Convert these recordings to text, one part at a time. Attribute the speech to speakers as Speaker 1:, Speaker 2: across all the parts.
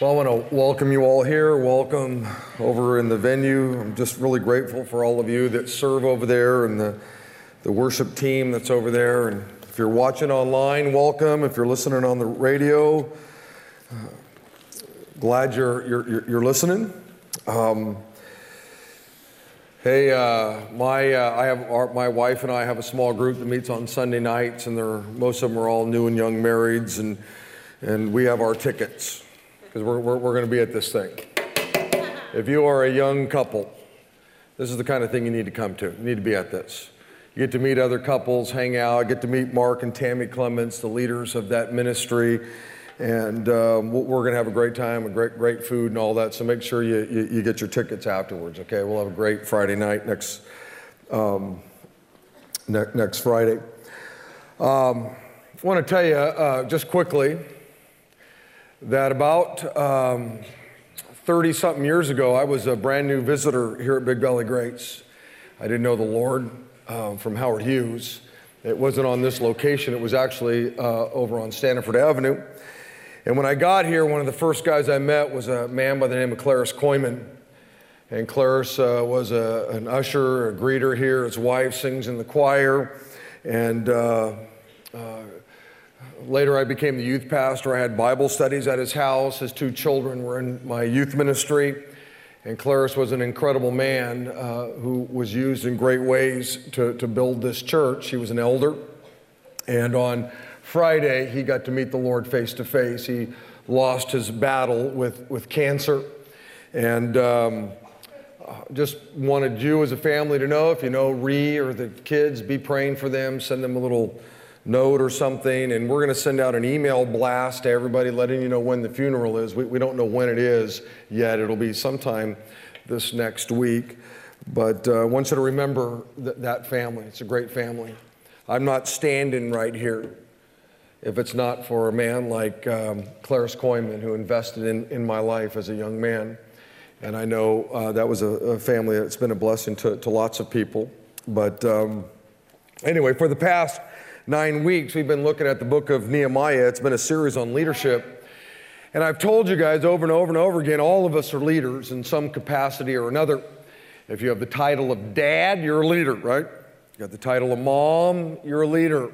Speaker 1: Well, I want to welcome you all here. Welcome over in the venue. I'm just really grateful for all of you that serve over there and the, the worship team that's over there. And if you're watching online, welcome. If you're listening on the radio, uh, glad you're, you're, you're listening. Um, hey, uh, my, uh, I have our, my wife and I have a small group that meets on Sunday nights, and they're, most of them are all new and young marrieds, and, and we have our tickets because we're, we're, we're going to be at this thing. If you are a young couple, this is the kind of thing you need to come to. You need to be at this. You get to meet other couples, hang out, get to meet Mark and Tammy Clements, the leaders of that ministry. And um, we're going to have a great time, a great, great food and all that. So make sure you, you, you get your tickets afterwards, okay? We'll have a great Friday night next, um, ne- next Friday. Um, I want to tell you uh, just quickly that about 30 um, something years ago, I was a brand new visitor here at Big Valley Grace. I didn't know the Lord uh, from Howard Hughes. It wasn't on this location, it was actually uh, over on Stanford Avenue. And when I got here, one of the first guys I met was a man by the name of Clarice Coyman. And Clarice uh, was a, an usher, a greeter here. His wife sings in the choir. And uh, uh, Later, I became the youth pastor. I had Bible studies at his house. His two children were in my youth ministry. And Clarice was an incredible man uh, who was used in great ways to, to build this church. He was an elder. And on Friday, he got to meet the Lord face to face. He lost his battle with, with cancer. And um, just wanted you as a family to know if you know Ree or the kids, be praying for them, send them a little note or something, and we're going to send out an email blast to everybody letting you know when the funeral is. We, we don't know when it is yet. It'll be sometime this next week. But uh, I want you to remember th- that family. It's a great family. I'm not standing right here if it's not for a man like um, Clarice Coyman, who invested in, in my life as a young man. And I know uh, that was a, a, family that's been a blessing to, to lots of people. But um, anyway, for the past nine weeks, we've been looking at the book of Nehemiah. It's been a series on leadership. And I've told you guys over and over and over again, all of us are leaders in some capacity or another. If you have the title of dad, you're a leader, right? You got the title of mom, you're a leader.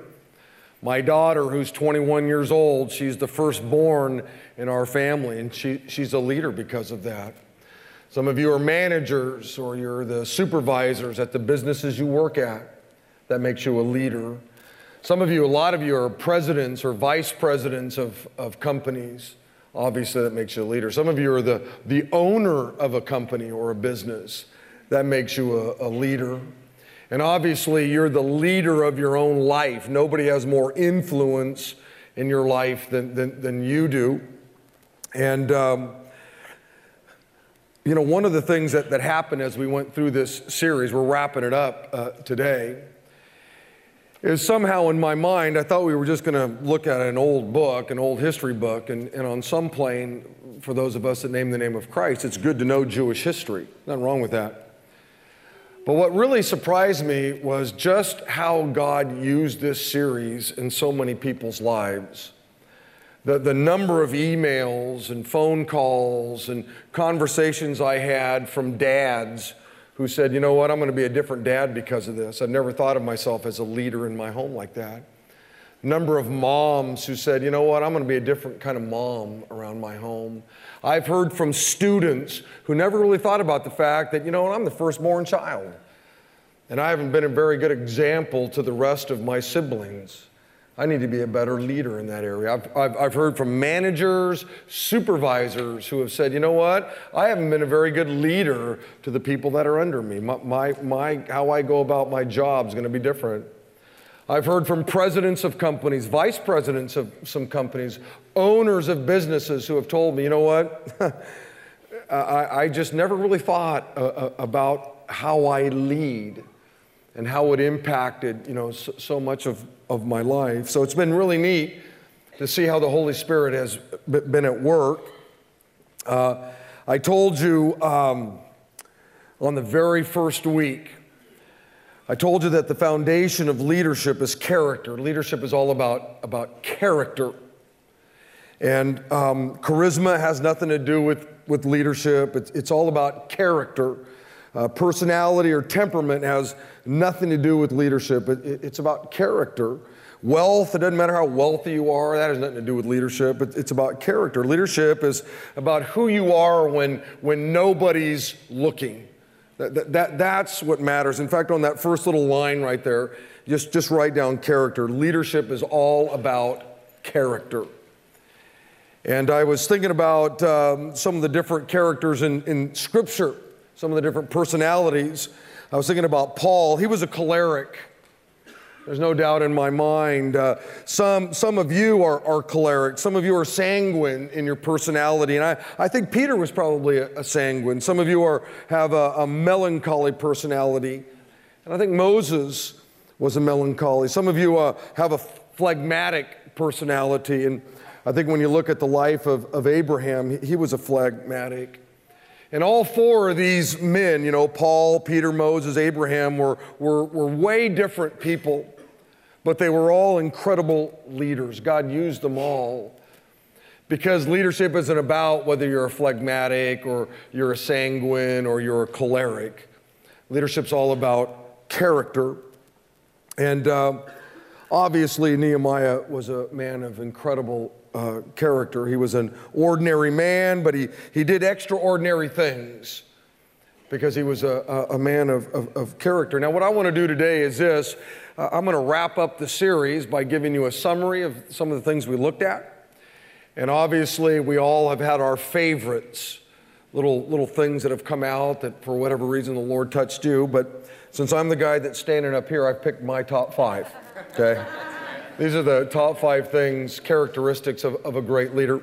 Speaker 1: My daughter, who's 21 years old, she's the firstborn in our family, and she, she's a leader because of that. Some of you are managers or you're the supervisors at the businesses you work at. That makes you a leader. Some of you, a lot of you are presidents or vice presidents of, of companies. Obviously, that makes you a leader. Some of you are the, the owner of a company or a business. That makes you a, a leader. And obviously, you're the leader of your own life. Nobody has more influence in your life than, than, than you do. And, um, you know, one of the things that, that happened as we went through this series, we're wrapping it up uh, today is somehow in my mind, I thought we were just going to look at an old book, an old history book, and, and on some plane, for those of us that name the name of Christ, it's good to know Jewish history. Nothing wrong with that. But what really surprised me was just how God used this series in so many people's lives. The, the number of emails and phone calls and conversations I had from dads who said, you know what, I'm going to be a different dad because of this. I've never thought of myself as a leader in my home like that. Number of moms who said, you know what, I'm going to be a different kind of mom around my home. I've heard from students who never really thought about the fact that, you know I'm the firstborn child. And I haven't been a very good example to the rest of my siblings. I need to be a better leader in that area. I've, I've, I've, heard from managers, supervisors who have said, you know what, I haven't been a very good leader to the people that are under me. My, my, my how I go about my job is going to be different. I've heard from presidents of companies, vice presidents of some companies, owners of businesses who have told me, you know what, I, I, just never really thought uh, uh, about how I lead and how it impacted, you know, so, so much of of my life. So it's been really neat to see how the Holy Spirit has been at work. Uh, I told you um, on the very first week, I told you that the foundation of leadership is character. Leadership is all about, about character. And um, charisma has nothing to do with, with leadership, it's, it's all about character. Uh, personality or temperament has nothing to do with leadership, it, it, it's about character. Wealth, it doesn't matter how wealthy you are, that has nothing to do with leadership. It, it's about character. Leadership is about who you are when, when nobody's looking. That, that, that, that's what matters. In fact, on that first little line right there, just, just write down character. Leadership is all about character. And I was thinking about um, some of the different characters in, in Scripture, some of the different personalities. I was thinking about Paul. He was a choleric. There's no doubt in my mind. Uh, some, some of you are, are choleric. Some of you are sanguine in your personality. And I, I think Peter was probably a, a sanguine. Some of you are, have a, a melancholy personality. And I think Moses was a melancholy. Some of you uh, have a phlegmatic personality. And I think when you look at the life of, of Abraham, he, he was a phlegmatic. And all four of these men, you know, Paul, Peter, Moses, Abraham, were, were, were way different people but they were all incredible leaders. God used them all. Because leadership isn't about whether you're a phlegmatic or you're a sanguine or you're a choleric. Leadership's all about character. And uh, obviously, Nehemiah was a man of incredible uh, character. He was an ordinary man, but he, he did extraordinary things because he was a, a man of, of, of character. Now, what I want to do today is this uh, I'm going to wrap up the series by giving you a summary of some of the things we looked at. And obviously, we all have had our favorites, little, little things that have come out that for whatever reason the Lord touched you. But since I'm the guy that's standing up here, I've picked my top five, okay? These are the top five things, characteristics of, of a great leader.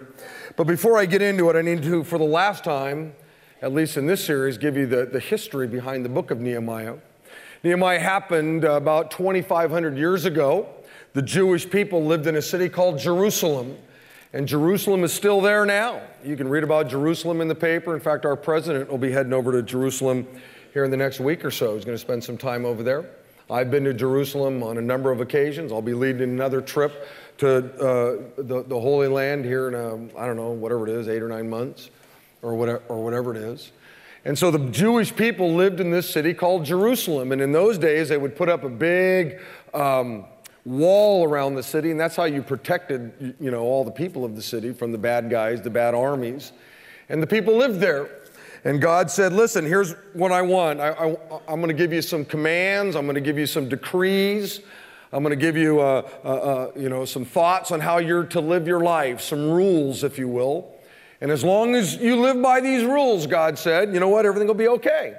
Speaker 1: But before I get into it, I need to, for the last time, at least in this series, give you the, the history behind the book of Nehemiah. Nehemiah happened about 2,500 years ago. The Jewish people lived in a city called Jerusalem, and Jerusalem is still there now. You can read about Jerusalem in the paper. In fact, our president will be heading over to Jerusalem here in the next week or so. He's going to spend some time over there. I've been to Jerusalem on a number of occasions. I'll be leading another trip to uh, the, the Holy Land here in, a, I don't know, whatever it is, eight or nine months or whatever, or whatever it is. And so the Jewish people lived in this city called Jerusalem. And in those days, they would put up a big um, wall around the city, and that's how you protected, you know, all the people of the city from the bad guys, the bad armies. And the people lived there. And God said, Listen, here's what I want. I, am going to give you some commands, I'm going to give you some decrees. I'm going to give you, uh, uh, uh, you know, some thoughts on how you're to live your life, some rules, if you will. And as long as you live by these rules, God said, you know what, everything will be okay.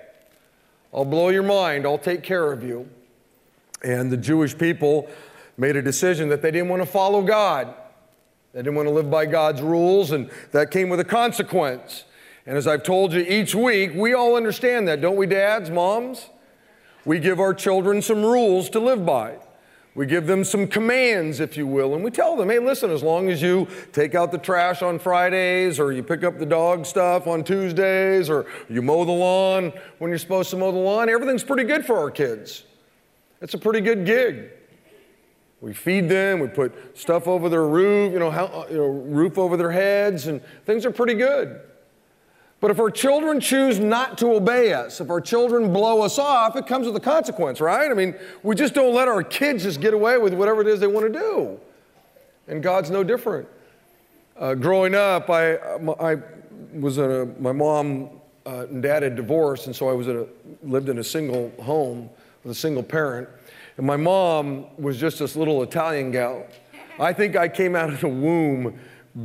Speaker 1: I'll blow your mind, I'll take care of you. And the Jewish people made a decision that they didn't want to follow God. They didn't want to live by God's rules, and that came with a consequence. And as I've told you each week, we all understand that, don't we, dads, moms? We give our children some rules to live by. We give them some commands, if you will, and we tell them, hey, listen, as long as you take out the trash on Fridays, or you pick up the dog stuff on Tuesdays, or you mow the lawn when you're supposed to mow the lawn, everything's pretty good for our kids. It's a pretty good gig. We feed them, we put stuff over their roof, you know, how, you know, roof over their heads, and things are pretty good. But if our children choose not to obey us, if our children blow us off, it comes with a consequence, right? I mean, we just don't let our kids just get away with whatever it is they want to do. And God's no different. Uh, growing up, I, I was in a, my mom uh, and dad had divorced, and so I was in a, lived in a single home with a single parent. And my mom was just this little Italian gal. I think I came out of the womb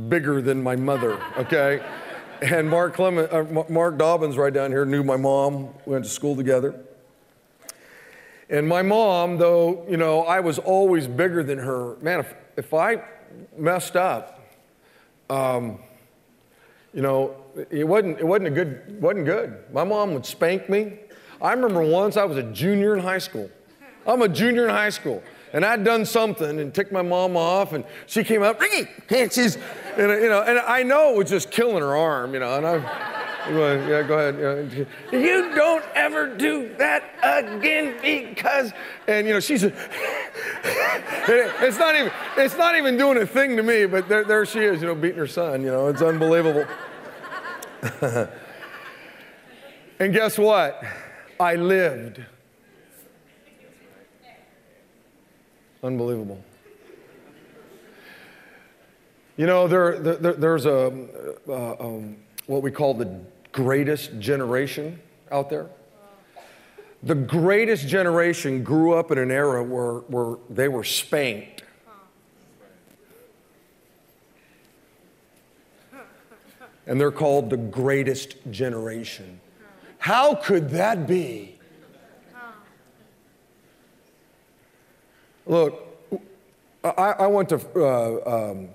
Speaker 1: bigger than my mother, okay? And Mark Clement, uh, Mark Dobbins, right down here, knew my mom. We went to school together. And my mom, though, you know, I was always bigger than her. Man, if, if I messed up, um, you know, it wasn't, it wasn't a good, wasn't good. My mom would spank me. I remember once I was a junior in high school. I'm a junior in high school and I'd done something and ticked my mom off, and she came up, Ricky, and she's, and, you know, and I know it was just killing her arm, you know, and I, yeah, go ahead. You don't ever do that again because, and you know, she's, a, it's not even, it's not even doing a thing to me, but there, there she is, you know, beating her son. You know, it's unbelievable. and guess what? I lived. Unbelievable. You know, there, there there's a, uh, um, what we call the greatest generation out there. The greatest generation grew up in an era where, where they were spanked. And they're called the greatest generation. How could that be? Look, I, I went to uh, um,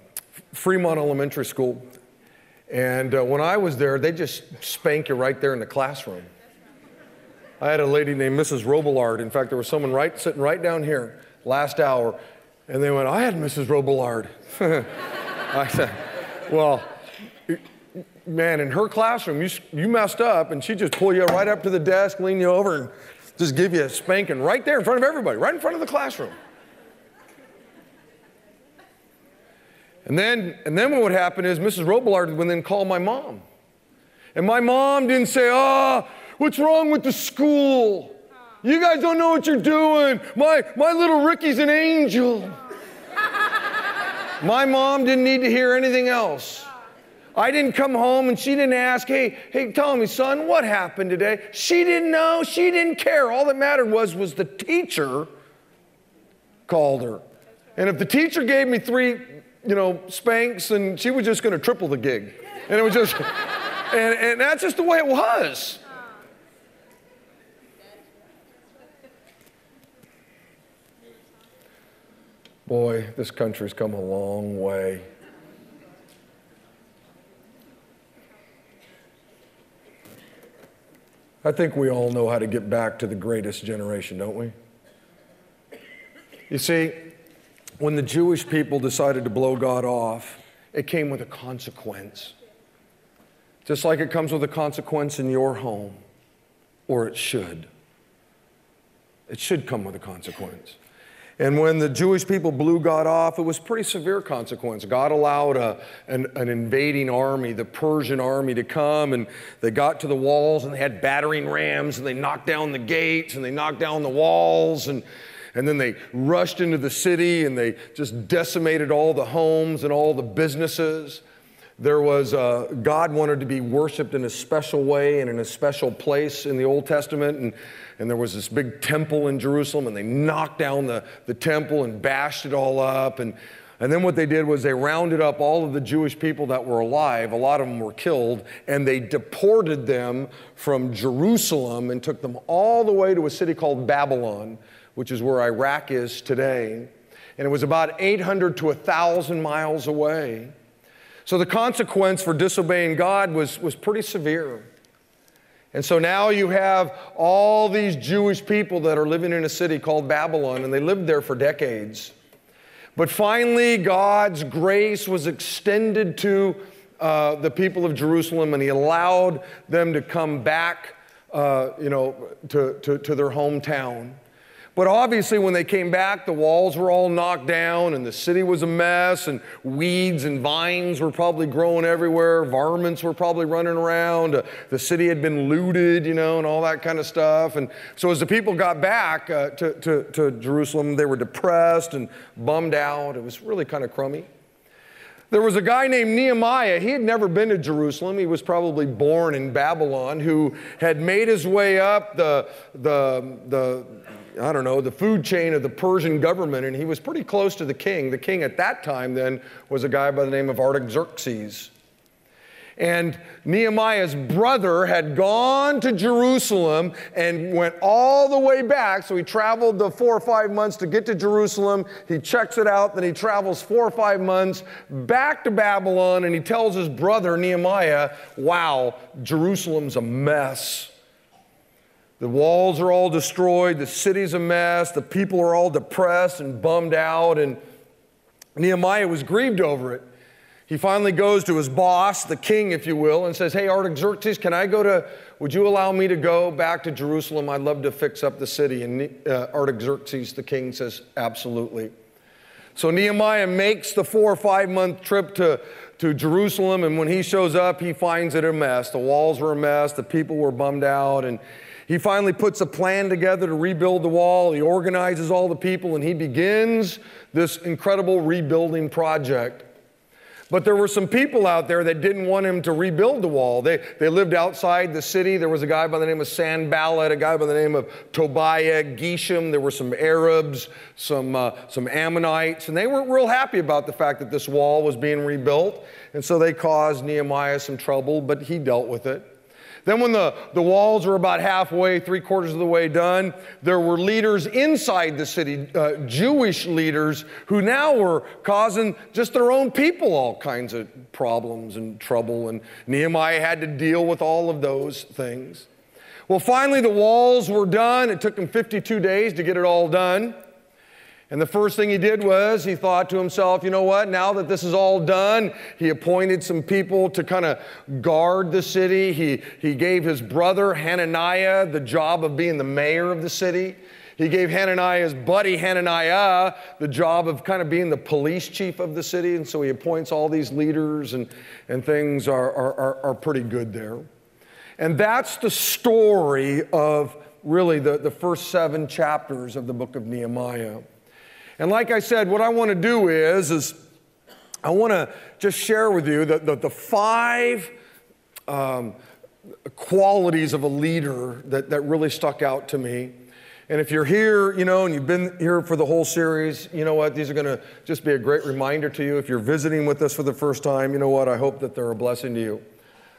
Speaker 1: Fremont Elementary School and uh, when I was there, they just spank you right there in the classroom. I had a lady named Mrs. Robillard. In fact, there was someone right sitting right down here last hour, and they went, "I had Mrs. Robillard." I said, "Well, man, in her classroom, you you messed up, and she just pull you right up to the desk, lean you over, and just give you a spanking right there in front of everybody, right in front of the classroom." And then, and then what would happen is Mrs. Robillard would then call my mom. And my mom didn't say, oh, what's wrong with the school? You guys don't know what you're doing. My, my little Ricky's an angel. my mom didn't need to hear anything else. I didn't come home and she didn't ask, hey, hey, tell me, son, what happened today? She didn't know. She didn't care. All that mattered was, was the teacher called her. And if the teacher gave me three you know, spanks, and she was just going to triple the gig. And it was just, and, and that's just the way it was. Boy, this country's come a long way. I think we all know how to get back to the greatest generation, don't we? You see, when the Jewish people decided to blow God off, it came with a consequence. Just like it comes with a consequence in your home, or it should. It should come with a consequence. And when the Jewish people blew God off, it was pretty severe consequence. God allowed a, an, an, invading army, the Persian army, to come, and they got to the walls, and they had battering rams, and they knocked down the gates, and they knocked down the walls, and and then they rushed into the city and they just decimated all the homes and all the businesses. There was, uh, God wanted to be worshiped in a special way and in a special place in the Old Testament. And, and there was this big temple in Jerusalem, and they knocked down the, the temple and bashed it all up. And, and then what they did was they rounded up all of the Jewish people that were alive, a lot of them were killed, and they deported them from Jerusalem and took them all the way to a city called Babylon which is where Iraq is today. And it was about 800 to 1,000 miles away. So the consequence for disobeying God was, was pretty severe. And so now you have all these Jewish people that are living in a city called Babylon, and they lived there for decades. But finally, God's grace was extended to uh, the people of Jerusalem, and He allowed them to come back, uh, you know, to, to, to their hometown. But obviously, when they came back, the walls were all knocked down and the city was a mess, and weeds and vines were probably growing everywhere. Varmints were probably running around. Uh, the city had been looted, you know, and all that kind of stuff. And so, as the people got back uh, to, to, to Jerusalem, they were depressed and bummed out. It was really kind of crummy. There was a guy named Nehemiah. He had never been to Jerusalem. He was probably born in Babylon, who had made his way up the, the, the, I don't know, the food chain of the Persian government, and he was pretty close to the king. The king at that time then was a guy by the name of Artaxerxes. And Nehemiah's brother had gone to Jerusalem and went all the way back. So he traveled the four or five months to get to Jerusalem. He checks it out. Then he travels four or five months back to Babylon and he tells his brother Nehemiah, Wow, Jerusalem's a mess. The walls are all destroyed, the city's a mess, the people are all depressed and bummed out, and Nehemiah was grieved over it. he finally goes to his boss, the king, if you will, and says, Hey, Artaxerxes, can I go to, would you allow me to go back to Jerusalem? I'd love to fix up the city. And uh, Artaxerxes, the king, says, Absolutely. So Nehemiah makes the four or five month trip to, to Jerusalem, and when he shows up, he finds it a mess. The walls were a mess, the people were bummed out, and he finally puts a plan together to rebuild the wall. He organizes all the people, and he begins this incredible rebuilding project. But there were some people out there that didn't want him to rebuild the wall. They, they lived outside the city. There was a guy by the name of Sanballat, a guy by the name of Tobiah, Geshem. There were some Arabs, some, uh, some Ammonites, and they weren't real happy about the fact that this wall was being rebuilt. And so they caused Nehemiah some trouble, but he dealt with it. Then, when the, the walls were about halfway, three quarters of the way done, there were leaders inside the city, uh, Jewish leaders, who now were causing just their own people all kinds of problems and trouble. And Nehemiah had to deal with all of those things. Well, finally, the walls were done. It took him 52 days to get it all done. And the first thing he did was he thought to himself, you know what, now that this is all done, he appointed some people to kind of guard the city. He, he gave his brother Hananiah the job of being the mayor of the city. He gave Hananiah's buddy Hananiah the job of kind of being the police chief of the city. And so he appoints all these leaders, and, and things are, are, are pretty good there. And that's the story of really the, the first seven chapters of the book of Nehemiah. And like I said, what I want to do is, is I want to just share with you the, the, the five um, qualities of a leader that, that really stuck out to me. And if you're here, you know, and you've been here for the whole series, you know what? These are going to just be a great reminder to you. If you're visiting with us for the first time, you know what? I hope that they're a blessing to you.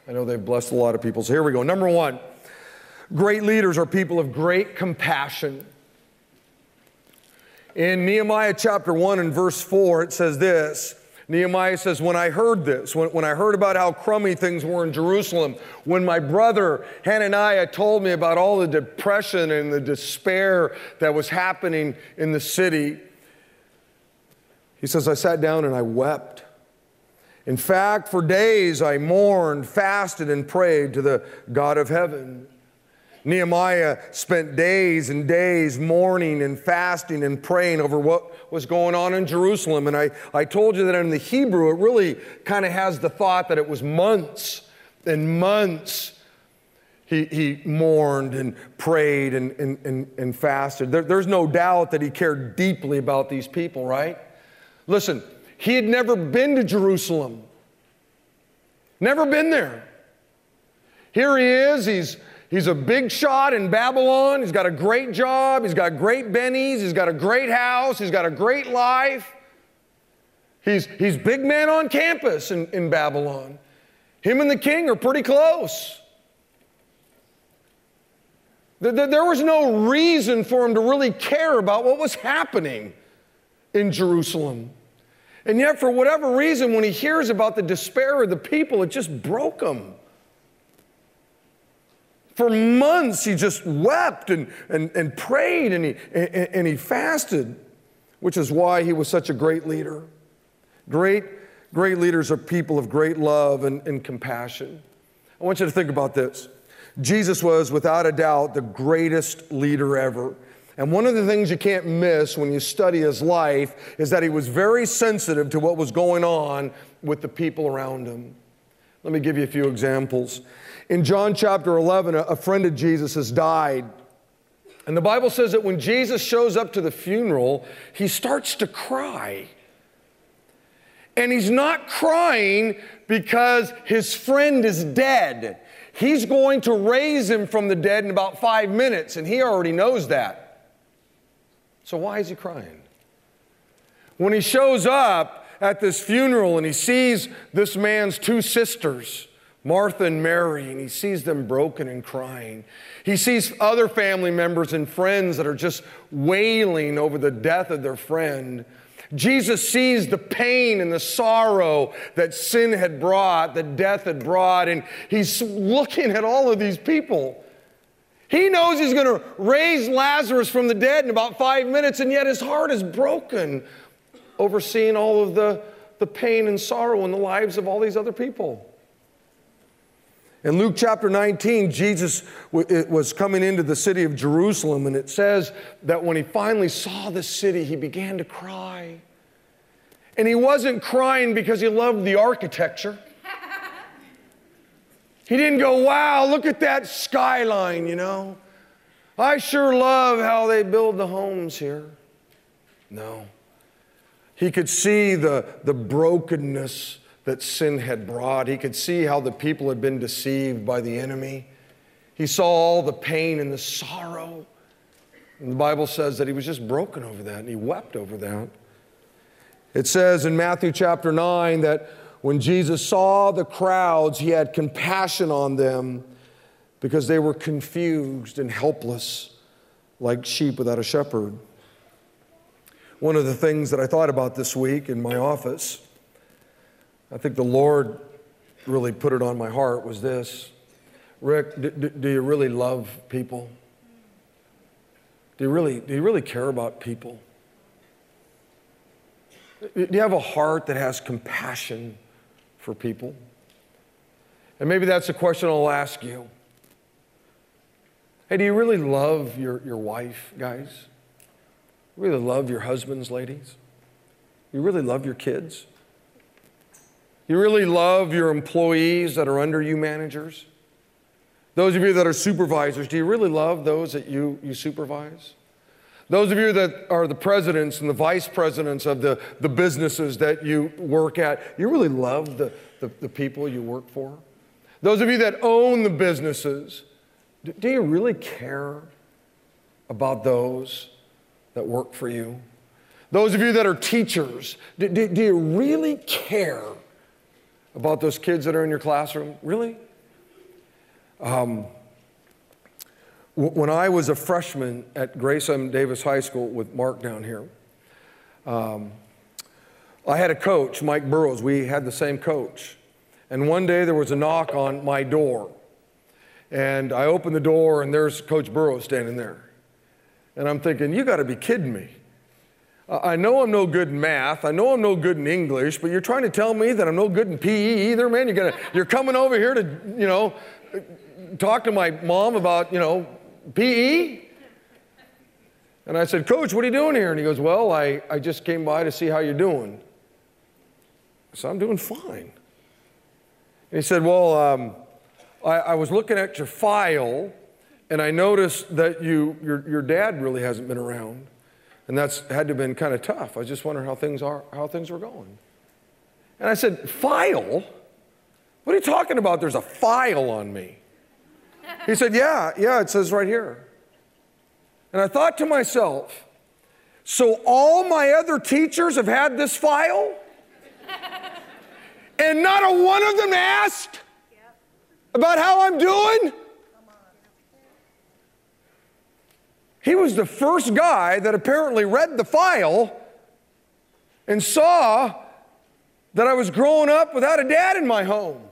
Speaker 1: I know they've blessed a lot of people. So here we go. Number one great leaders are people of great compassion. In Nehemiah chapter 1 and verse 4, it says this Nehemiah says, When I heard this, when, when I heard about how crummy things were in Jerusalem, when my brother Hananiah told me about all the depression and the despair that was happening in the city, he says, I sat down and I wept. In fact, for days I mourned, fasted, and prayed to the God of heaven. Nehemiah spent days and days mourning and fasting and praying over what was going on in Jerusalem. And I, I told you that in the Hebrew, it really kind of has the thought that it was months and months he, he mourned and prayed and, and, and, and fasted. There, there's no doubt that he cared deeply about these people, right? Listen, he had never been to Jerusalem, never been there. Here he is, he's He's a big shot in Babylon. He's got a great job. He's got great bennies. He's got a great house. He's got a great life. He's, he's big man on campus in, in Babylon. Him and the king are pretty close. There was no reason for him to really care about what was happening in Jerusalem. And yet, for whatever reason, when he hears about the despair of the people, it just broke him. For months, he just wept and, and, and prayed and he, and, and he fasted, which is why he was such a great leader. Great, great leaders are people of great love and, and compassion. I want you to think about this. Jesus was, without a doubt, the greatest leader ever. And one of the things you can't miss when you study his life is that he was very sensitive to what was going on with the people around him. Let me give you a few examples. In John chapter 11, a friend of Jesus has died. And the Bible says that when Jesus shows up to the funeral, he starts to cry. And he's not crying because his friend is dead. He's going to raise him from the dead in about five minutes, and he already knows that. So why is he crying? When he shows up at this funeral and he sees this man's two sisters, Martha and Mary, and he sees them broken and crying. He sees other family members and friends that are just wailing over the death of their friend. Jesus sees the pain and the sorrow that sin had brought, that death had brought, and he's looking at all of these people. He knows he's going to raise Lazarus from the dead in about five minutes, and yet his heart is broken overseeing all of the, the pain and sorrow in the lives of all these other people. In Luke chapter 19, Jesus was coming into the city of Jerusalem, and it says that when he finally saw the city, he began to cry. And he wasn't crying because he loved the architecture. He didn't go, wow, look at that skyline, you know. I sure love how they build the homes here. No. He could see the, the brokenness that sin had brought. He could see how the people had been deceived by the enemy. He saw all the pain and the sorrow. And the Bible says that he was just broken over that and he wept over that. It says in Matthew chapter 9 that when Jesus saw the crowds, he had compassion on them because they were confused and helpless like sheep without a shepherd. One of the things that I thought about this week in my office I think the Lord really put it on my heart was this Rick, do, do you really love people? Do you, really, do you really care about people? Do you have a heart that has compassion for people? And maybe that's a question I'll ask you. Hey, do you really love your, your wife, guys? Really love your husbands, ladies? You really love your kids? You really love your employees that are under you, managers? Those of you that are supervisors, do you really love those that you, you supervise? Those of you that are the presidents and the vice presidents of the, the businesses that you work at, you really love the, the, the people you work for? Those of you that own the businesses, do, do you really care about those that work for you? Those of you that are teachers, do, do, do you really care about those kids that are in your classroom? Really? Um, when I was a freshman at Grace M. Davis High School with Mark down here, um, I had a coach, Mike Burrows. We had the same coach. And one day there was a knock on my door. And I opened the door, and there's Coach Burrows standing there. And I'm thinking, you got to be kidding me. I know I'm no good in math. I know I'm no good in English, but you're trying to tell me that I'm no good in PE either, man. You're, gonna, you're coming over here to, you know, talk to my mom about, you know, PE? And I said, Coach, what are you doing here? And he goes, Well, I, I just came by to see how you're doing. Said, I'm doing fine. And he said, Well, um, I, I was looking at your file and I noticed that you, your, your dad really hasn't been around. And that's had to have been kind of tough. I was just wondering how things are, how things were going. And I said, File? What are you talking about? There's a file on me. He said, Yeah, yeah, it says right here. And I thought to myself, so all my other teachers have had this file? and not a one of them asked about how I'm doing? He was the first guy that apparently read the file and saw that I was growing up without a dad in my home.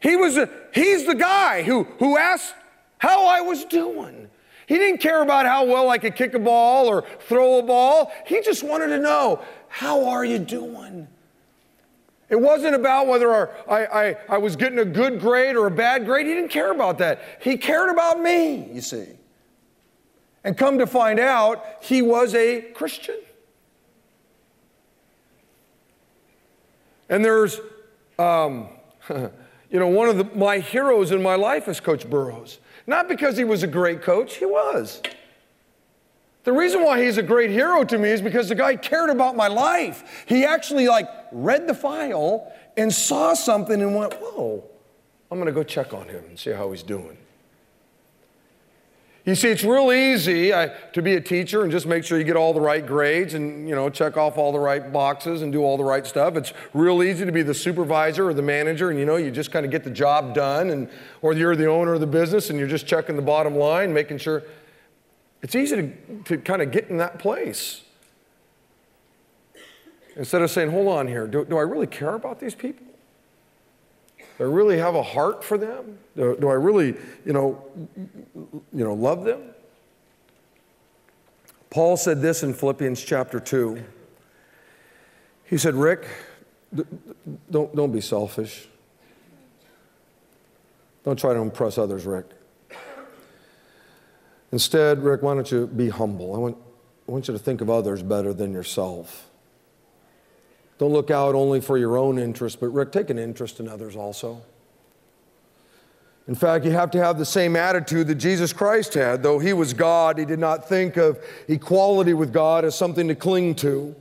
Speaker 1: He was a, he's the guy who, who asked how I was doing. He didn't care about how well I could kick a ball or throw a ball. He just wanted to know, how are you doing? It wasn't about whether our, I, I, I was getting a good grade or a bad grade. He didn't care about that. He cared about me, you see. And come to find out, he was a Christian. And there's, um, you know, one of the, my heroes in my life is Coach Burrows. Not because he was a great coach, he was. The reason why he's a great hero to me is because the guy cared about my life. He actually like read the file and saw something and went, "Whoa, I'm going to go check on him and see how he's doing." You see, it's real easy I, to be a teacher and just make sure you get all the right grades and, you know, check off all the right boxes and do all the right stuff. It's real easy to be the supervisor or the manager and, you know, you just kind of get the job done and, or you're the owner of the business and you're just checking the bottom line, making sure. It's easy to, to kind of get in that place. Instead of saying, hold on here, do, do I really care about these people? Do I really have a heart for them? Do, do I really, you know, you know, love them? Paul said this in Philippians chapter 2. He said, Rick, don't, don't be selfish. Don't try to impress others, Rick. Instead, Rick, why don't you be humble? I want, I want you to think of others better than yourself. Don't look out only for your own interest, but Rick, take an interest in others also. In fact, you have to have the same attitude that Jesus Christ had. Though he was God, he did not think of equality with God as something to cling to.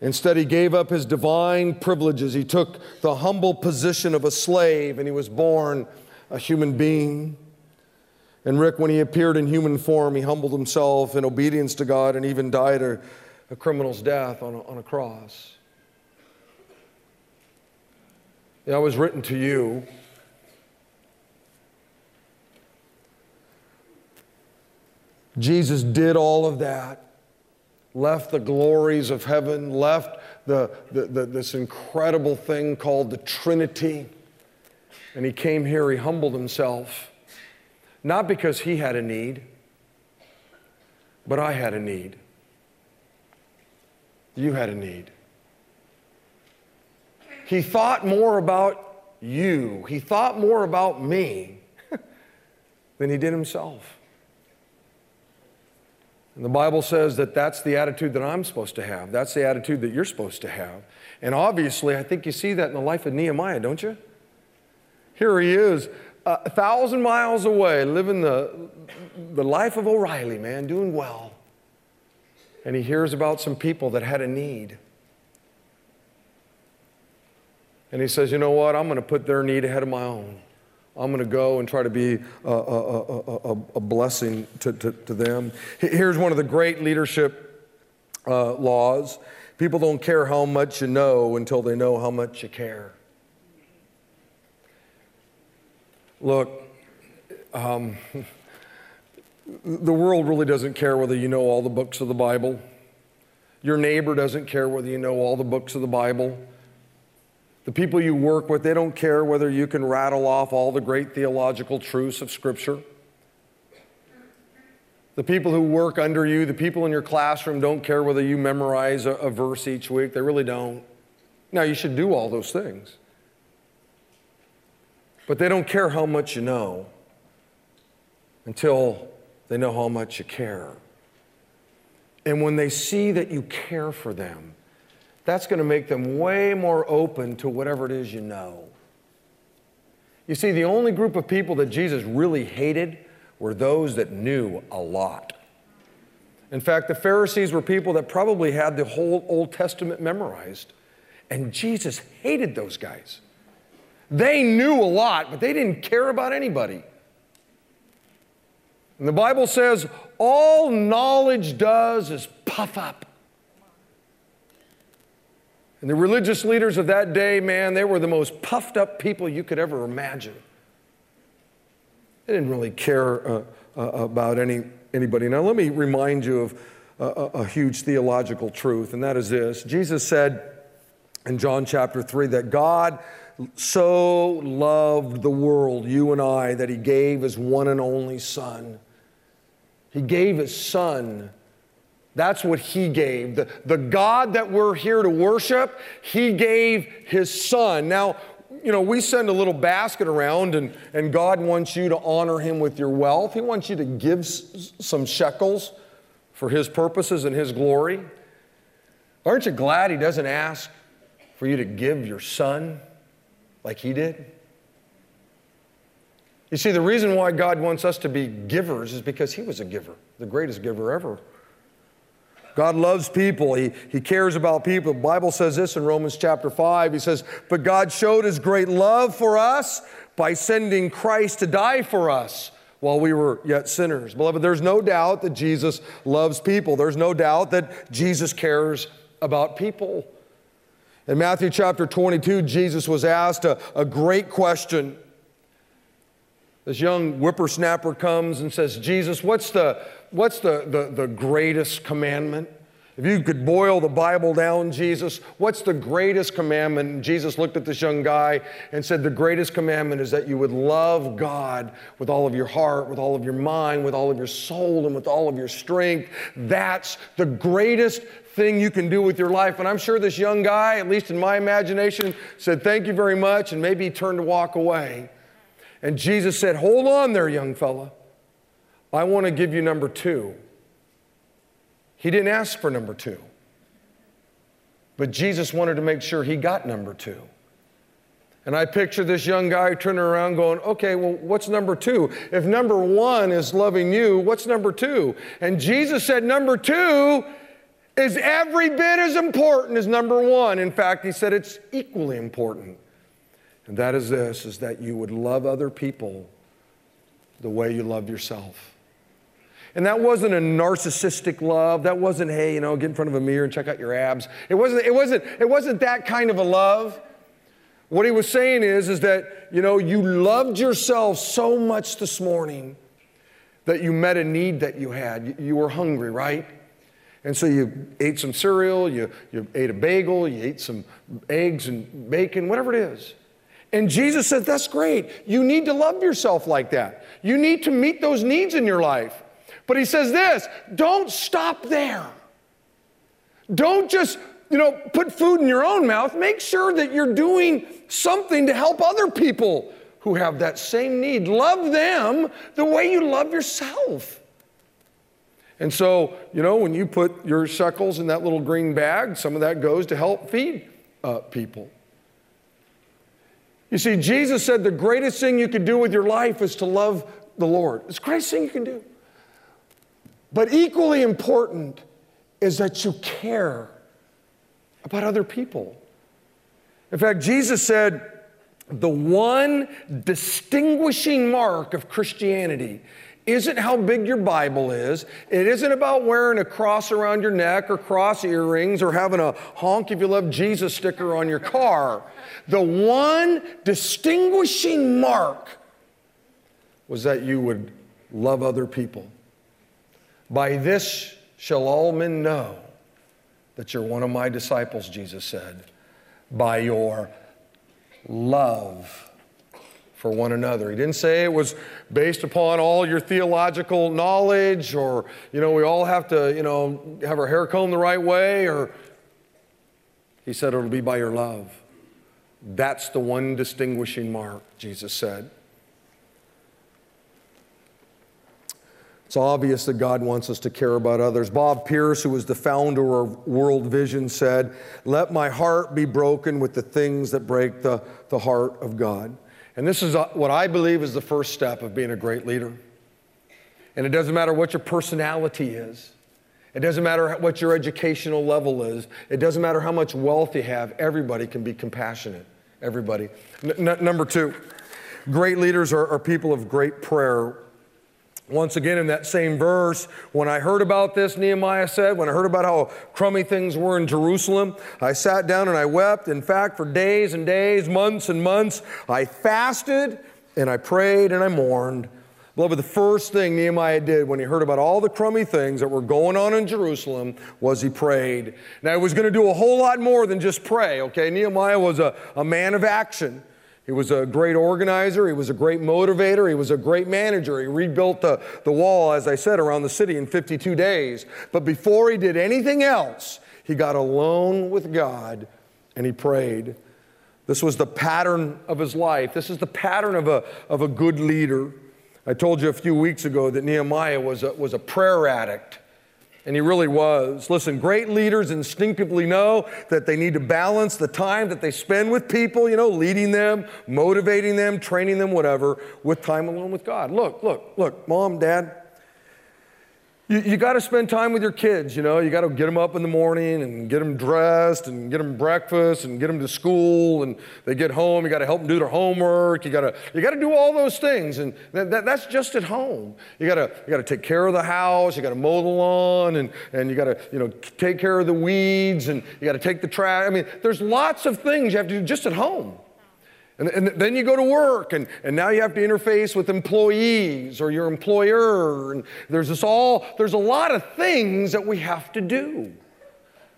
Speaker 1: Instead, he gave up his divine privileges. He took the humble position of a slave and he was born a human being. And Rick, when he appeared in human form, he humbled himself in obedience to God and even died a, a criminal's death on a, on a cross. That was written to you. Jesus did all of that, left the glories of heaven, left the, the, the, this incredible thing called the Trinity, and he came here, he humbled himself, not because he had a need, but I had a need. You had a need. He thought more about you, he thought more about me than he did himself. And the Bible says that that's the attitude that I'm supposed to have. That's the attitude that you're supposed to have. And obviously, I think you see that in the life of Nehemiah, don't you? Here he is, a thousand miles away, living the, the life of O'Reilly, man, doing well. And he hears about some people that had a need. And he says, You know what? I'm going to put their need ahead of my own. I'm going to go and try to be a, a, a, a blessing to, to, to, them. Here's one of the great leadership uh, laws people don't care how much you know until they know how much you care. Look, um, the world really doesn't care whether you know all the books of the Bible. Your neighbor doesn't care whether you know all the books of the Bible. The people you work with, they don't care whether you can rattle off all the great theological truths of Scripture. The people who work under you, the people in your classroom don't care whether you memorize a, a verse each week. They really don't. Now, you should do all those things. But they don't care how much you know until they know how much you care. And when they see that you care for them, that's going to make them way more open to whatever it is you know. You see, the only group of people that Jesus really hated were those that knew a lot. In fact, the Pharisees were people that probably had the whole Old Testament memorized. And Jesus hated those guys. They knew a lot, but they didn't care about anybody. And the Bible says all knowledge does is puff up. And the religious leaders of that day, man, they were the most puffed up people you could ever imagine. They didn't really care uh, uh, about any, anybody. Now, let me remind you of a, a huge theological truth, and that is this Jesus said in John chapter 3 that God so loved the world, you and I, that he gave his one and only Son. He gave his Son that's what he gave. The, the God that we're here to worship, he gave his son. Now, you know, we send a little basket around, and, and God wants you to honor him with your wealth. He wants you to give s- some shekels for his purposes and his glory. Aren't you glad he doesn't ask for you to give your son like he did? You see, the reason why God wants us to be givers is because he was a giver, the greatest giver ever. God loves people. He, he cares about people. The Bible says this in Romans chapter 5. He says, But God showed his great love for us by sending Christ to die for us while we were yet sinners. Beloved, there's no doubt that Jesus loves people. There's no doubt that Jesus cares about people. In Matthew chapter 22, Jesus was asked a, a great question. This young whippersnapper comes and says, Jesus, what's the, what's the, the, the greatest commandment? If you could boil the Bible down, Jesus, what's the greatest commandment? And Jesus looked at this young guy and said, The greatest commandment is that you would love God with all of your heart, with all of your mind, with all of your soul, and with all of your strength. That's the greatest thing you can do with your life. And I'm sure this young guy, at least in my imagination, said, Thank you very much. And maybe turned to walk away. And Jesus said, Hold on there, young fella. I want to give you number two. He didn't ask for number two. But Jesus wanted to make sure he got number two. And I picture this young guy turning around going, okay, well, what's number two? If number one is loving you, what's number two? And Jesus said, number two is every bit as important as number one. In fact, he said it's equally important. And that is this, is that you would love other people the way you love yourself. And that wasn't a narcissistic love. That wasn't, hey, you know, get in front of a mirror and check out your abs. It wasn't, it wasn't, it wasn't that kind of a love. What he was saying is, is that, you know, you loved yourself so much this morning that you met a need that you had. You, you were hungry, right? And so you ate some cereal, you, you ate a bagel, you ate some eggs and bacon, whatever it is. And Jesus said, That's great. You need to love yourself like that. You need to meet those needs in your life. But he says this don't stop there. Don't just you know, put food in your own mouth, make sure that you're doing something to help other people who have that same need. Love them the way you love yourself. And so, you know, when you put your shekels in that little green bag, some of that goes to help feed uh, people. You see, Jesus said the greatest thing you could do with your life is to love the Lord. It's the greatest thing you can do. But equally important is that you care about other people. In fact, Jesus said, the one distinguishing mark of Christianity isn't how big your Bible is. It isn't about wearing a cross around your neck or cross earrings or having a honk if you love Jesus sticker on your car. The one distinguishing mark was that you would love other people. By this shall all men know that you're one of my disciples, Jesus said, by your love for one another. He didn't say it was based upon all your theological knowledge or, you know, we all have to, you know, have our hair combed the right way or he said it'll be by your love. That's the one distinguishing mark, Jesus said. It's obvious that God wants us to care about others. Bob Pierce, who was the founder of World Vision, said, Let my heart be broken with the things that break the, the heart of God. And this is uh, what I believe is the first step of being a great leader. And it doesn't matter what your personality is, it doesn't matter what your educational level is, it doesn't matter how much wealth you have, everybody can be compassionate. Everybody. N- number two, great leaders are, are people of great prayer once again, in that same verse, when I heard about this, Nehemiah said, when I heard about how crummy things were in Jerusalem, I sat down and I wept. In fact, for days and days, months and months, I fasted and I prayed and I mourned. Beloved, the first thing Nehemiah did when he heard about all the crummy things that were going on in Jerusalem was he prayed. Now, he was going to do a whole lot more than just pray, okay? Nehemiah was a, a man of action. He was a great organizer. He was a great motivator. He was a great manager. He rebuilt the, the wall, as I said, around the city in 52 days. But before he did anything else, he got alone with God and he prayed. This was the pattern of his life. This is the pattern of a, of a good leader. I told you a few weeks ago that Nehemiah was a, was a prayer addict. And he really was. Listen, great leaders instinctively know that they need to balance the time that they spend with people, you know, leading them, motivating them, training them, whatever, with time alone with God. Look, look, look, mom, dad, you, you got to spend time with your kids, you know. You got to get them up in the morning and get them dressed and get them breakfast and get them to school and they get home. You got to help them do their homework. You got to you got to do all those things and that, that, that's just at home. You got to you got to take care of the house. You got to mow the lawn and and you got to you know take care of the weeds and you got to take the trash. I mean, there's lots of things you have to do just at home. And, and, then you go to work, and, and now you have to interface with employees or your employer. And there's this all, there's a lot of things that we have to do.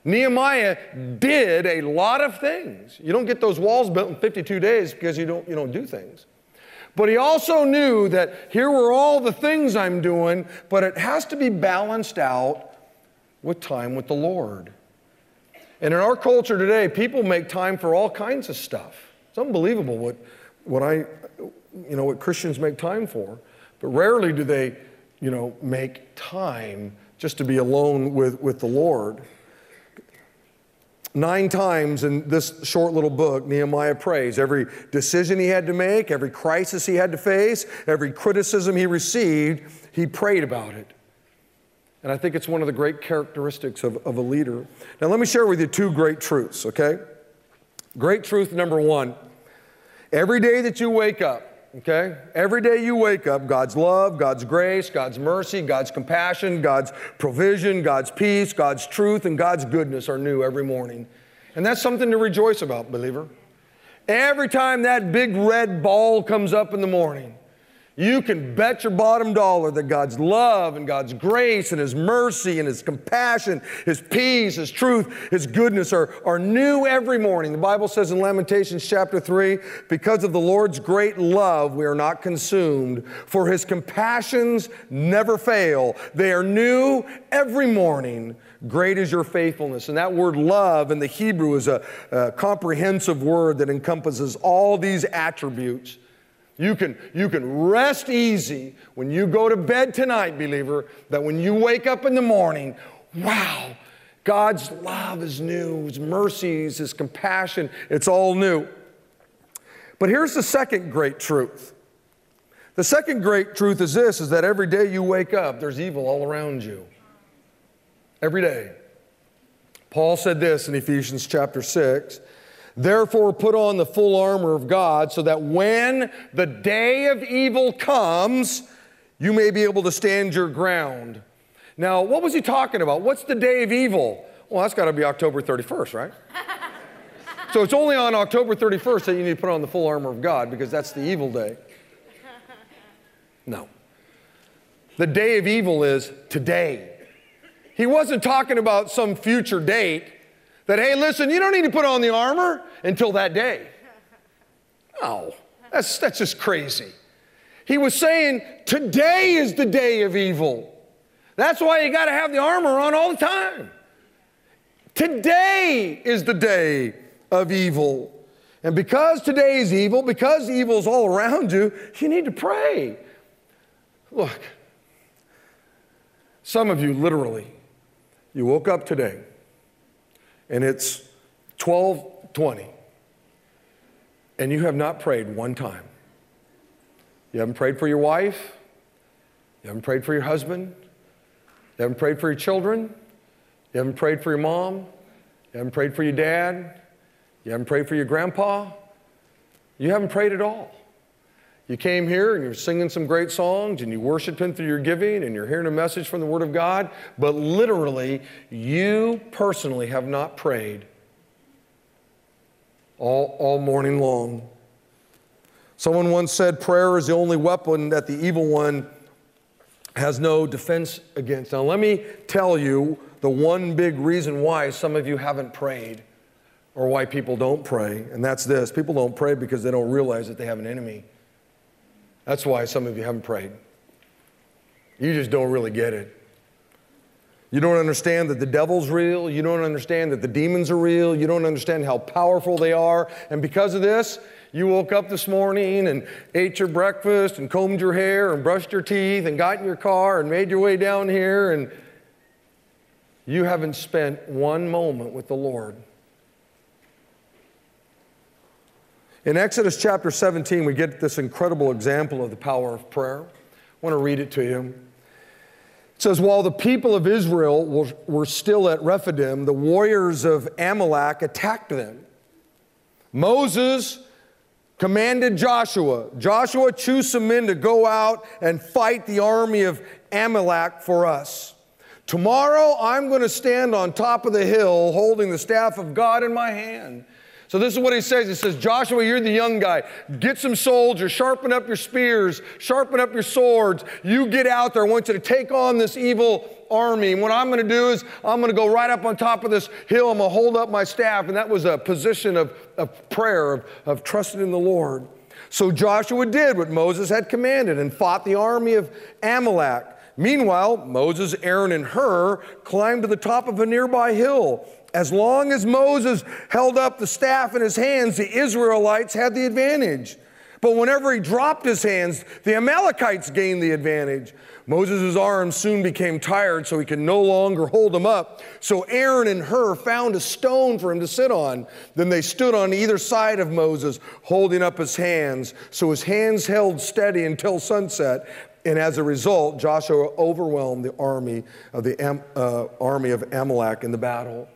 Speaker 1: Nehemiah did a lot of things. You don't get those walls built in 52 days because you don't, you don't do things. But he also knew that here were all the things I'm doing, but it has to be balanced out with time with the Lord. And in our culture today, people make time for all kinds of stuff. It's unbelievable what, what I, you know, what Christians make time for. But rarely do they, you know, make time just to be alone with, with the Lord. Nine times in this short little book, Nehemiah prays. Every decision he had to make, every crisis he had to face, every criticism he received, he prayed about it. And I think it's one of the great characteristics of, of a leader. Now, let me share with you two great truths, okay? Great truth number one every day that you wake up, okay? Every day you wake up, God's love, God's grace, God's mercy, God's compassion, God's provision, God's peace, God's truth, and God's goodness are new every morning. And that's something to rejoice about, believer. Every time that big red ball comes up in the morning, you can bet your bottom dollar that God's love and God's grace and His mercy and His compassion, His peace, His truth, His goodness are, are new every morning. The Bible says in Lamentations chapter 3 because of the Lord's great love, we are not consumed, for His compassions never fail. They are new every morning. Great is your faithfulness. And that word love in the Hebrew is a, a comprehensive word that encompasses all these attributes. You can, you can rest easy when you go to bed tonight, believer, that when you wake up in the morning, wow, God's love is new, His mercies, His compassion, it's all new. But here's the second great truth. The second great truth is this is that every day you wake up, there's evil all around you. Every day. Paul said this in Ephesians chapter 6 Therefore, put on the full armor of God so that when the day of evil comes, you may be able to stand your ground. Now, what was he talking about? What's the day of evil? Well, that's got to be October 31st, right? so it's only on October 31st that you need to put on the full armor of God because that's the evil day. No. The day of evil is today. He wasn't talking about some future date that, hey, listen, you don't need to put on the armor until that day. No, that's, that's just crazy. He was saying, today is the day of evil. That's why you got to have the armor on all the time. Today is the day of evil. And because today is evil, because evil is all around you, you need to pray. Look, some of you literally, you woke up today and it's 1220 and you have not prayed one time. You haven't prayed for your wife, you haven't prayed for your husband, you haven't prayed for your children, you haven't prayed for your mom, you haven't prayed for your dad, you haven't prayed for your grandpa, you haven't prayed at all. You came here and you're singing some great songs and you worship Him through your giving and you're hearing a message from the Word of God, but literally, you personally have not prayed all, all morning long. Someone once said prayer is the only weapon that the evil one has no defense against. Now, let me tell you the one big reason why some of you haven't prayed or why people don't pray, and that's this people don't pray because they don't realize that they have an enemy. That's why some of you haven't prayed. You just don't really get it. You don't understand that the devil's real. You don't understand that the demons are real. You don't understand how powerful they are. And because of this, you woke up this morning and ate your breakfast and combed your hair and brushed your teeth and got in your car and made your way down here and you haven't spent one moment with the Lord. In Exodus chapter 17, we get this incredible example of the power of prayer. I want to read it to you. It says, While the people of Israel were still at Rephidim, the warriors of Amalek attacked them. Moses commanded Joshua, Joshua, choose some men to go out and fight the army of Amalek for us. Tomorrow I'm going to stand on top of the hill holding the staff of God in my hand. So this is what he says. He says, Joshua, you're the young guy. Get some soldiers, sharpen up your spears, sharpen up your swords. You get out there. I want you to take on this evil army. And what I'm going to do is I'm going to go right up on top of this hill. I'm going to hold up my staff. And that was a position of, of prayer, of, of trusting in the Lord. So Joshua did what Moses had commanded and fought the army of Amalek. Meanwhile, Moses, Aaron, and Hur climbed to the top of a nearby hill As long as Moses held up the staff in his hands, the Israelites had the advantage. But whenever he dropped his hands, the Amalekites gained the advantage. Moses' arms soon became tired, so he could no longer hold them up. So Aaron and Hur found a stone for him to sit on. Then they stood on either side of Moses, holding up his hands. So his hands held steady until sunset. And as a result, Joshua overwhelmed the army of the uh, army of Amalek in the battle.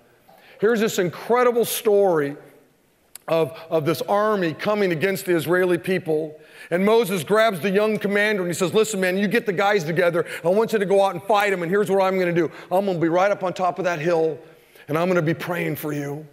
Speaker 1: Here's this incredible story of, of this army coming against the Israeli people. And Moses grabs the young commander and he says, Listen, man, you get the guys together. I want you to go out and fight them. And here's what I'm going to do I'm going to be right up on top of that hill and I'm going to be praying for you.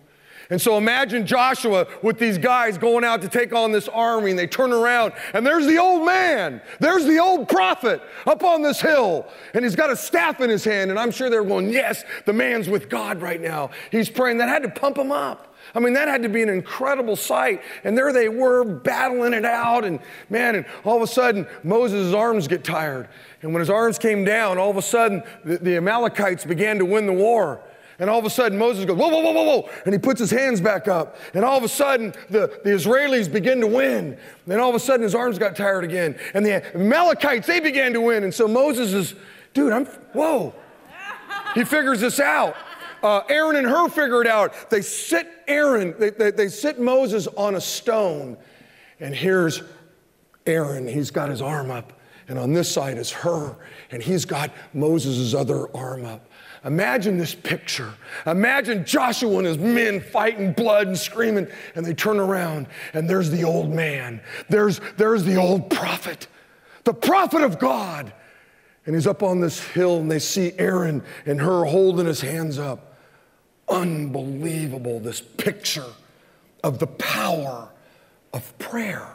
Speaker 1: And so imagine Joshua with these guys going out to take on this army, and they turn around, and there's the old man. There's the old prophet up on this hill, and he's got a staff in his hand. And I'm sure they're going, Yes, the man's with God right now. He's praying. That had to pump him up. I mean, that had to be an incredible sight. And there they were battling it out. And man, and all of a sudden, Moses' arms get tired. And when his arms came down, all of a sudden, the, the Amalekites began to win the war. And all of a sudden, Moses goes, whoa, whoa, whoa, whoa, whoa. And he puts his hands back up. And all of a sudden, the, the Israelis begin to win. And all of a sudden, his arms got tired again. And the Amalekites, they began to win. And so Moses is, dude, I'm, whoa. He figures this out. Uh, Aaron and Hur figure it out. They sit Aaron, they, they, they sit Moses on a stone. And here's Aaron. He's got his arm up. And on this side is Hur, And he's got Moses' other arm up. Imagine this picture. Imagine Joshua and his men fighting blood and screaming, and they turn around, and there's the old man. There's, there's the old prophet, the prophet of God. And he's up on this hill, and they see Aaron and Hur holding his hands up unbelievable, this picture of the power of prayer.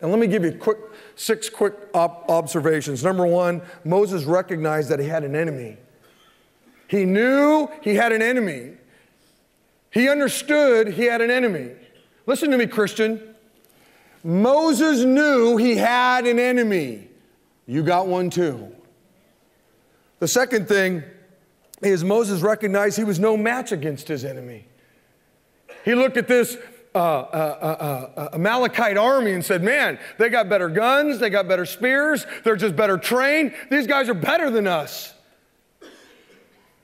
Speaker 1: Now, let me give you a quick, six quick op- observations. Number one, Moses recognized that he had an enemy. He knew he had an enemy. He understood he had an enemy. Listen to me, Christian. Moses knew he had an enemy. You got one too. The second thing, is Moses recognized he was no match against his enemy. He looked at this uh, uh, uh, uh, Amalekite army and said, Man, they got better guns, they got better spears, they're just better trained. These guys are better than us.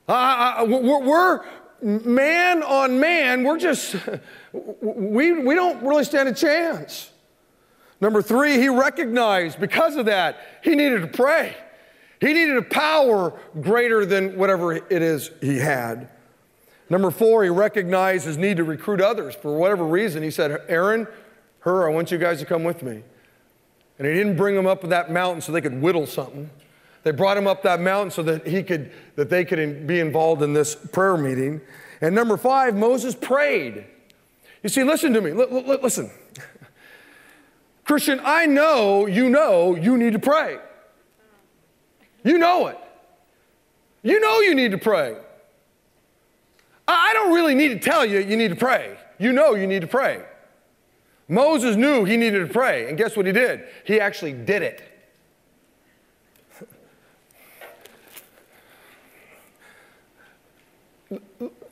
Speaker 1: we're, we're man on man, we're just, we, we don't really stand a chance. Number three, he recognized because of that, he needed to pray. He needed a power greater than whatever it is he had. Number four, he recognized his need to recruit others. For whatever reason, he said, Aaron, Hur, I want you guys to come with me. And he didn't bring them up that mountain so they could whittle something. They brought him up that mountain so that he could, that they could be involved in this prayer meeting. And number five, Moses prayed. You see, listen to me. L- l- listen. Christian, I know you know you need to pray. You know it. You know you need to pray. Don't really need to tell you you need to pray. You know you need to pray. Moses knew he needed to pray, and guess what he did? He actually did it.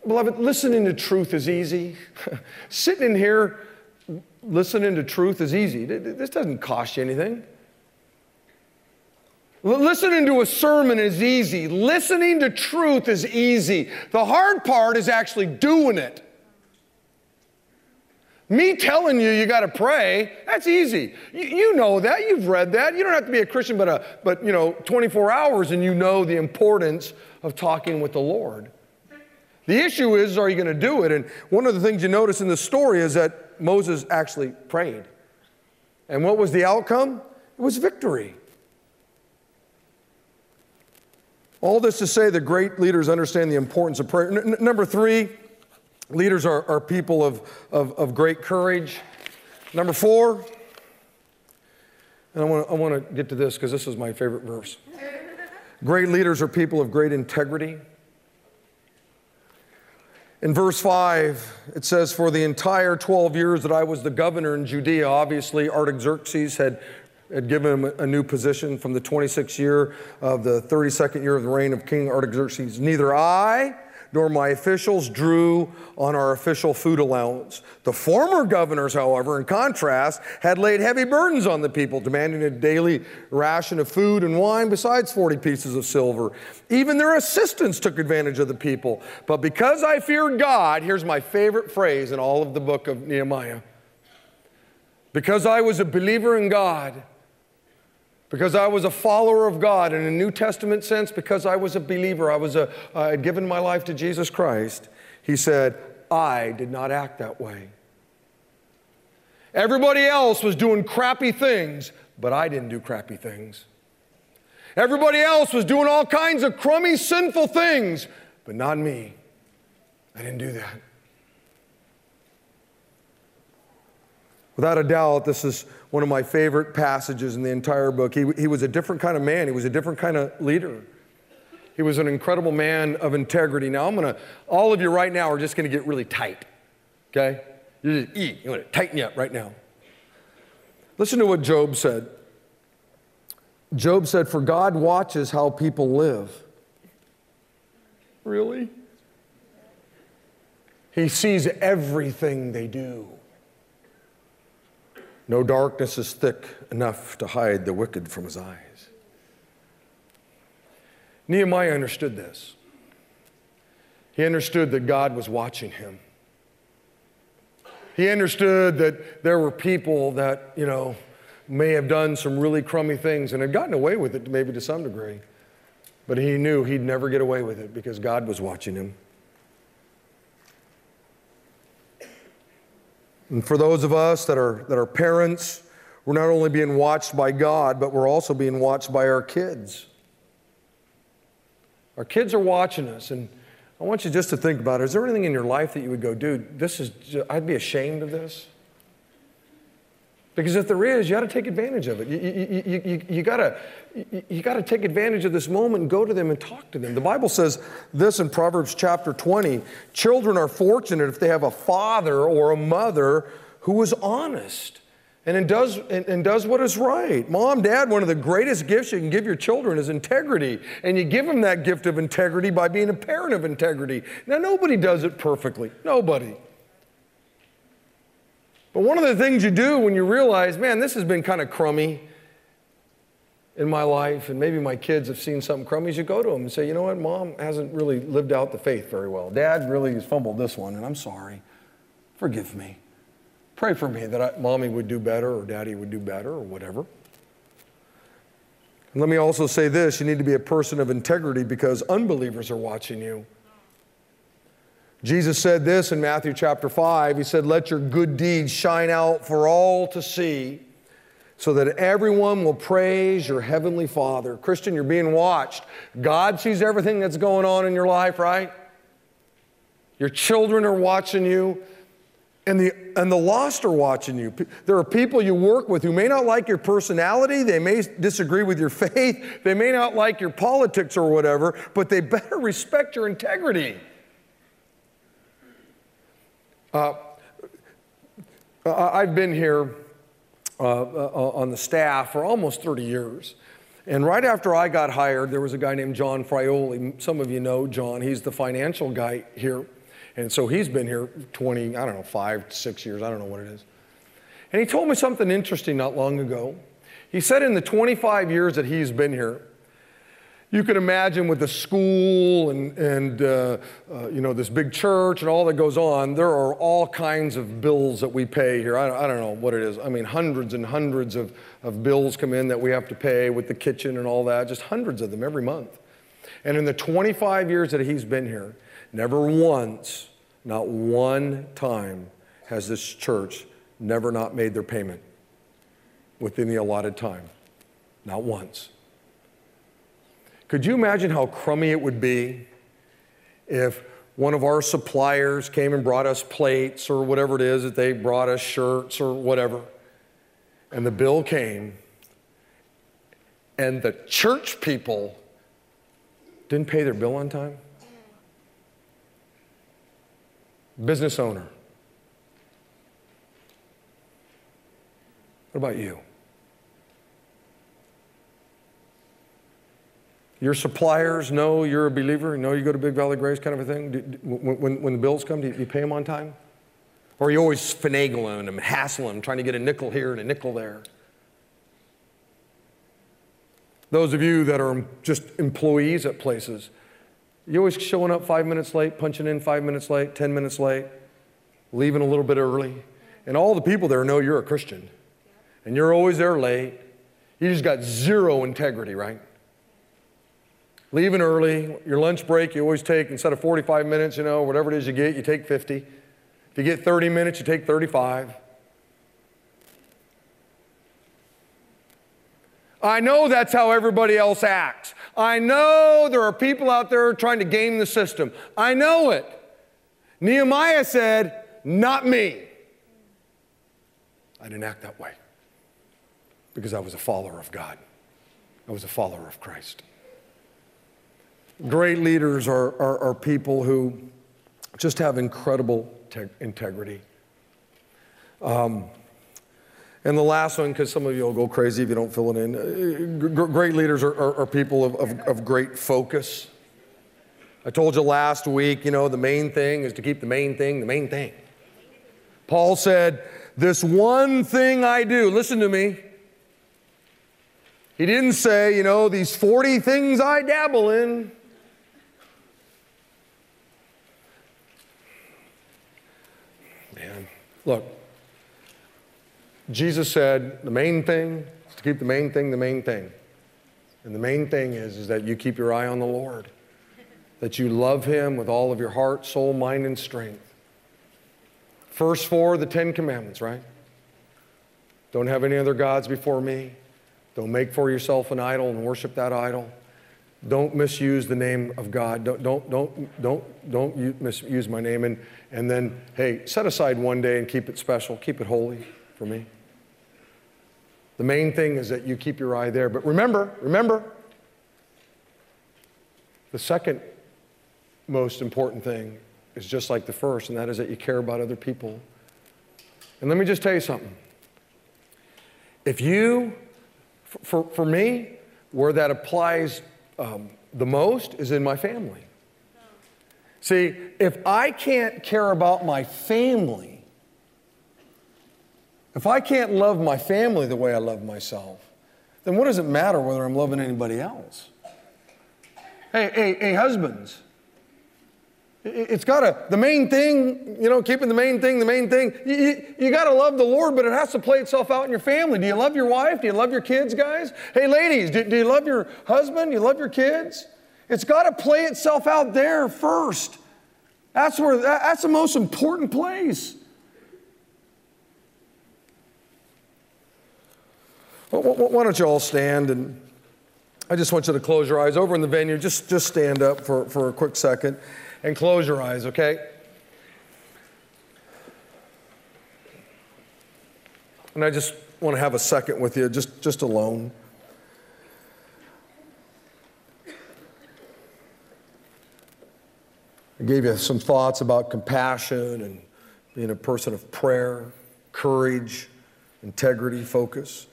Speaker 1: Beloved, listening to truth is easy. Sitting in here listening to truth is easy. This doesn't cost you anything. Listening to a sermon is easy. Listening to truth is easy. The hard part is actually doing it. Me telling you you got to pray, that's easy. You, you, know that. You've read that. You don't have to be a Christian but, a, but you know, 24 hours and you know the importance of talking with the Lord. The issue is, are you going to do it? And one of the things you notice in the story is that Moses actually prayed. And what was the outcome? It was victory. All this to say that great leaders understand the importance of prayer. N- number three, leaders are, are people of, of, of great courage. Number four, and I want to I wanna get to this because this is my favorite verse. Great leaders are people of great integrity. In verse 5, it says, For the entire 12 years that I was the governor in Judea, obviously Artaxerxes had had given him a new position from the 26th year of the 32nd year of the reign of King Artaxerxes. Neither I nor my officials drew on our official food allowance. The former governors, however, in contrast, had laid heavy burdens on the people, demanding a daily ration of food and wine besides 40 pieces of silver. Even their assistants took advantage of the people. But because I feared God, here's my favorite phrase in all of the book of Nehemiah. Because I was a believer in God, because I was a follower of God in a New Testament sense, because I was a believer, I, was a, I had given my life to Jesus Christ, he said, I did not act that way. Everybody else was doing crappy things, but I didn't do crappy things. Everybody else was doing all kinds of crummy, sinful things, but not me. I didn't do that. Without a doubt, this is one of my favorite passages in the entire book. He, he was a different kind of man, he was a different kind of leader. He was an incredible man of integrity. Now, I'm gonna, all of you right now are just gonna get really tight, okay? You're just, eat. I'm gonna tighten you up right now. Listen to what Job said. Job said, For God watches how people live. Really? He sees everything they do. No darkness is thick enough to hide the wicked from his eyes. Nehemiah understood this. He understood that God was watching him. He understood that there were people that, you know, may have done some really crummy things and had gotten away with it maybe to some degree. But he knew he'd never get away with it because God was watching him. And for those of us that are, that are parents, we're not only being watched by God, but we're also being watched by our kids. Our kids are watching us, and I want you just to think about it. Is there anything in your life that you would go, dude, this is, I'd be ashamed of this? Because if there is, you got to take advantage of it. You, you, you, you, you got to you got to take advantage of this moment and go to them and talk to them. The Bible says this in Proverbs chapter 20 children are fortunate if they have a father or a mother who is honest and does, and, and does what is right. Mom, dad, one of the greatest gifts you can give your children is integrity. And you give them that gift of integrity by being a parent of integrity. Now, nobody does it perfectly. Nobody. But one of the things you do when you realize, man, this has been kind of crummy in my life, and maybe my kids have seen something crummy, is you go to them and say, you know what, mom hasn't really lived out the faith very well. Dad really has fumbled this one, and I'm sorry. Forgive me. Pray for me that I, mommy would do better or daddy would do better or whatever. And let me also say this you need to be a person of integrity because unbelievers are watching you. Jesus said this in Matthew chapter 5. He said, Let your good deeds shine out for all to see, so that everyone will praise your heavenly Father. Christian, you're being watched. God sees everything that's going on in your life, right? Your children are watching you, and the, and the lost are watching you. There are people you work with who may not like your personality, they may disagree with your faith, they may not like your politics or whatever, but they better respect your integrity. Uh, I've been here uh, uh, on the staff for almost 30 years. And right after I got hired, there was a guy named John Frioli. Some of you know John. He's the financial guy here. And so he's been here 20, I don't know, five, six years. I don't know what it is. And he told me something interesting not long ago. He said in the 25 years that he's been here, you can imagine with the school and, and uh, uh, you know, this big church and all that goes on, there are all kinds of bills that we pay here. I, I don't know what it is. I mean, hundreds and hundreds of, of bills come in that we have to pay with the kitchen and all that, just hundreds of them every month. And in the 25 years that he's been here, never once, not one time has this church never not made their payment within the allotted time. Not once. Could you imagine how crummy it would be if one of our suppliers came and brought us plates or whatever it is that they brought us shirts or whatever, and the bill came, and the church people didn't pay their bill on time? Business owner. What about you? Your suppliers know you're a believer, know you go to Big Valley Grace kind of a thing? Do, do, when, when, the bills come, do you, do you pay them on time? Or are you always finagling them, hassling them, trying to get a nickel here and a nickel there? Those of you that are just employees at places, you always showing up five minutes late, punching in five minutes late, 10 minutes late, leaving a little bit early. And all the people there know you're a Christian. And you're always there late. You just got zero integrity, right? Leaving early, your lunch break, you always take, instead of 45 minutes, you know, whatever it is you get, you take 50. If you get 30 minutes, you take 35. I know that's how everybody else acts. I know there are people out there trying to game the system. I know it. Nehemiah said, Not me. I didn't act that way because I was a follower of God, I was a follower of Christ. Great leaders are, are, are people who just have incredible te- integrity. Um, and the last one, because some of you will go crazy if you don't fill it in. Uh, g- great leaders are, are, are people of, of, of, great focus. I told you last week, you know, the main thing is to keep the main thing the main thing. Paul said, This one thing I do, listen to me. He didn't say, you know, these 40 things I dabble in. Man, look, Jesus said the main thing is to keep the main thing the main thing. And the main thing is, is that you keep your eye on the Lord, that you love Him with all of your heart, soul, mind, and strength. First four, the Ten Commandments, right? Don't have any other gods before me. Don't make for yourself an idol and worship that idol. Don't misuse the name of God. Don't, don't, don't, don't, don't misuse my name. And, and then, hey, set aside one day and keep it special, keep it holy for me. The main thing is that you keep your eye there. But remember, remember, the second most important thing is just like the first, and that is that you care about other people. And let me just tell you something. If you, for, for me, where that applies um, the most is in my family. See, if I can't care about my family, if I can't love my family the way I love myself, then what does it matter whether I'm loving anybody else? Hey, hey, hey, husbands. It's got to, the main thing, you know, keeping the main thing the main thing. You, you, you got to love the Lord, but it has to play itself out in your family. Do you love your wife? Do you love your kids, guys? Hey, ladies, do, do you love your husband? Do you love your kids? It's got to play itself out there first. That's where, that's the most important place. Why don't you all stand and I just want you to close your eyes over in the venue. Just, just stand up for, for a quick second and close your eyes, okay? And I just want to have a second with you, just, just alone. I gave you some thoughts about compassion and being a person of prayer, courage, integrity, focus.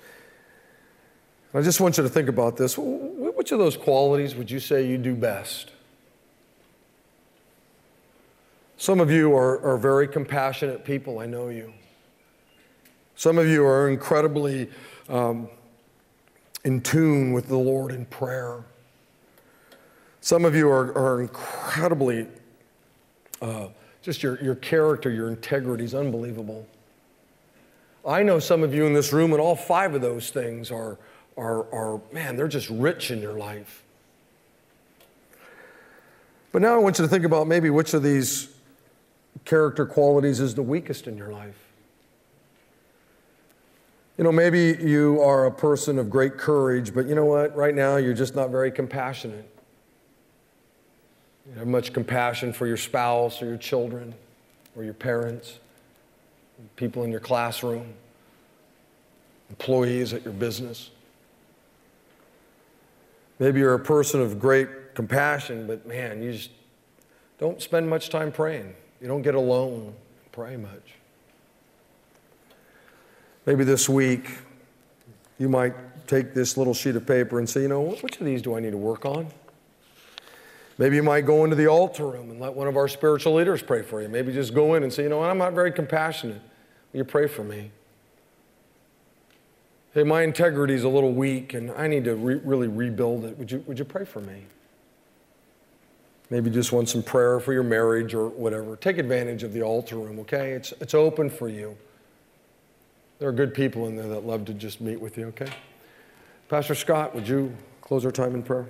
Speaker 1: I just want you to think about this. Which of those qualities would you say you do best? Some of you are, are very compassionate people, I know you. Some of you are incredibly um, in tune with the Lord in prayer. Some of you are, are incredibly, uh, just your, your character, your integrity is unbelievable. I know some of you in this room, and all five of those things are, are, are, man, they're just rich in your life. But now I want you to think about maybe which of these character qualities is the weakest in your life. You know, maybe you are a person of great courage, but you know what? Right now, you're just not very compassionate. You have much compassion for your spouse or your children or your parents, people in your classroom, employees at your business. Maybe you're a person of great compassion, but man, you just don't spend much time praying. You don't get alone pray much. Maybe this week you might take this little sheet of paper and say, you know, which of these do I need to work on? Maybe you might go into the altar room and let one of our spiritual leaders pray for you. Maybe just go in and say, you know what, I'm not very compassionate. Will you pray for me? Hey, my integrity is a little weak and I need to re- really rebuild it. Would you, would you pray for me? Maybe just want some prayer for your marriage or whatever. Take advantage of the altar room, okay? It's, it's open for you. There are good people in there that love to just meet with you, okay? Pastor Scott, would you close our time in prayer?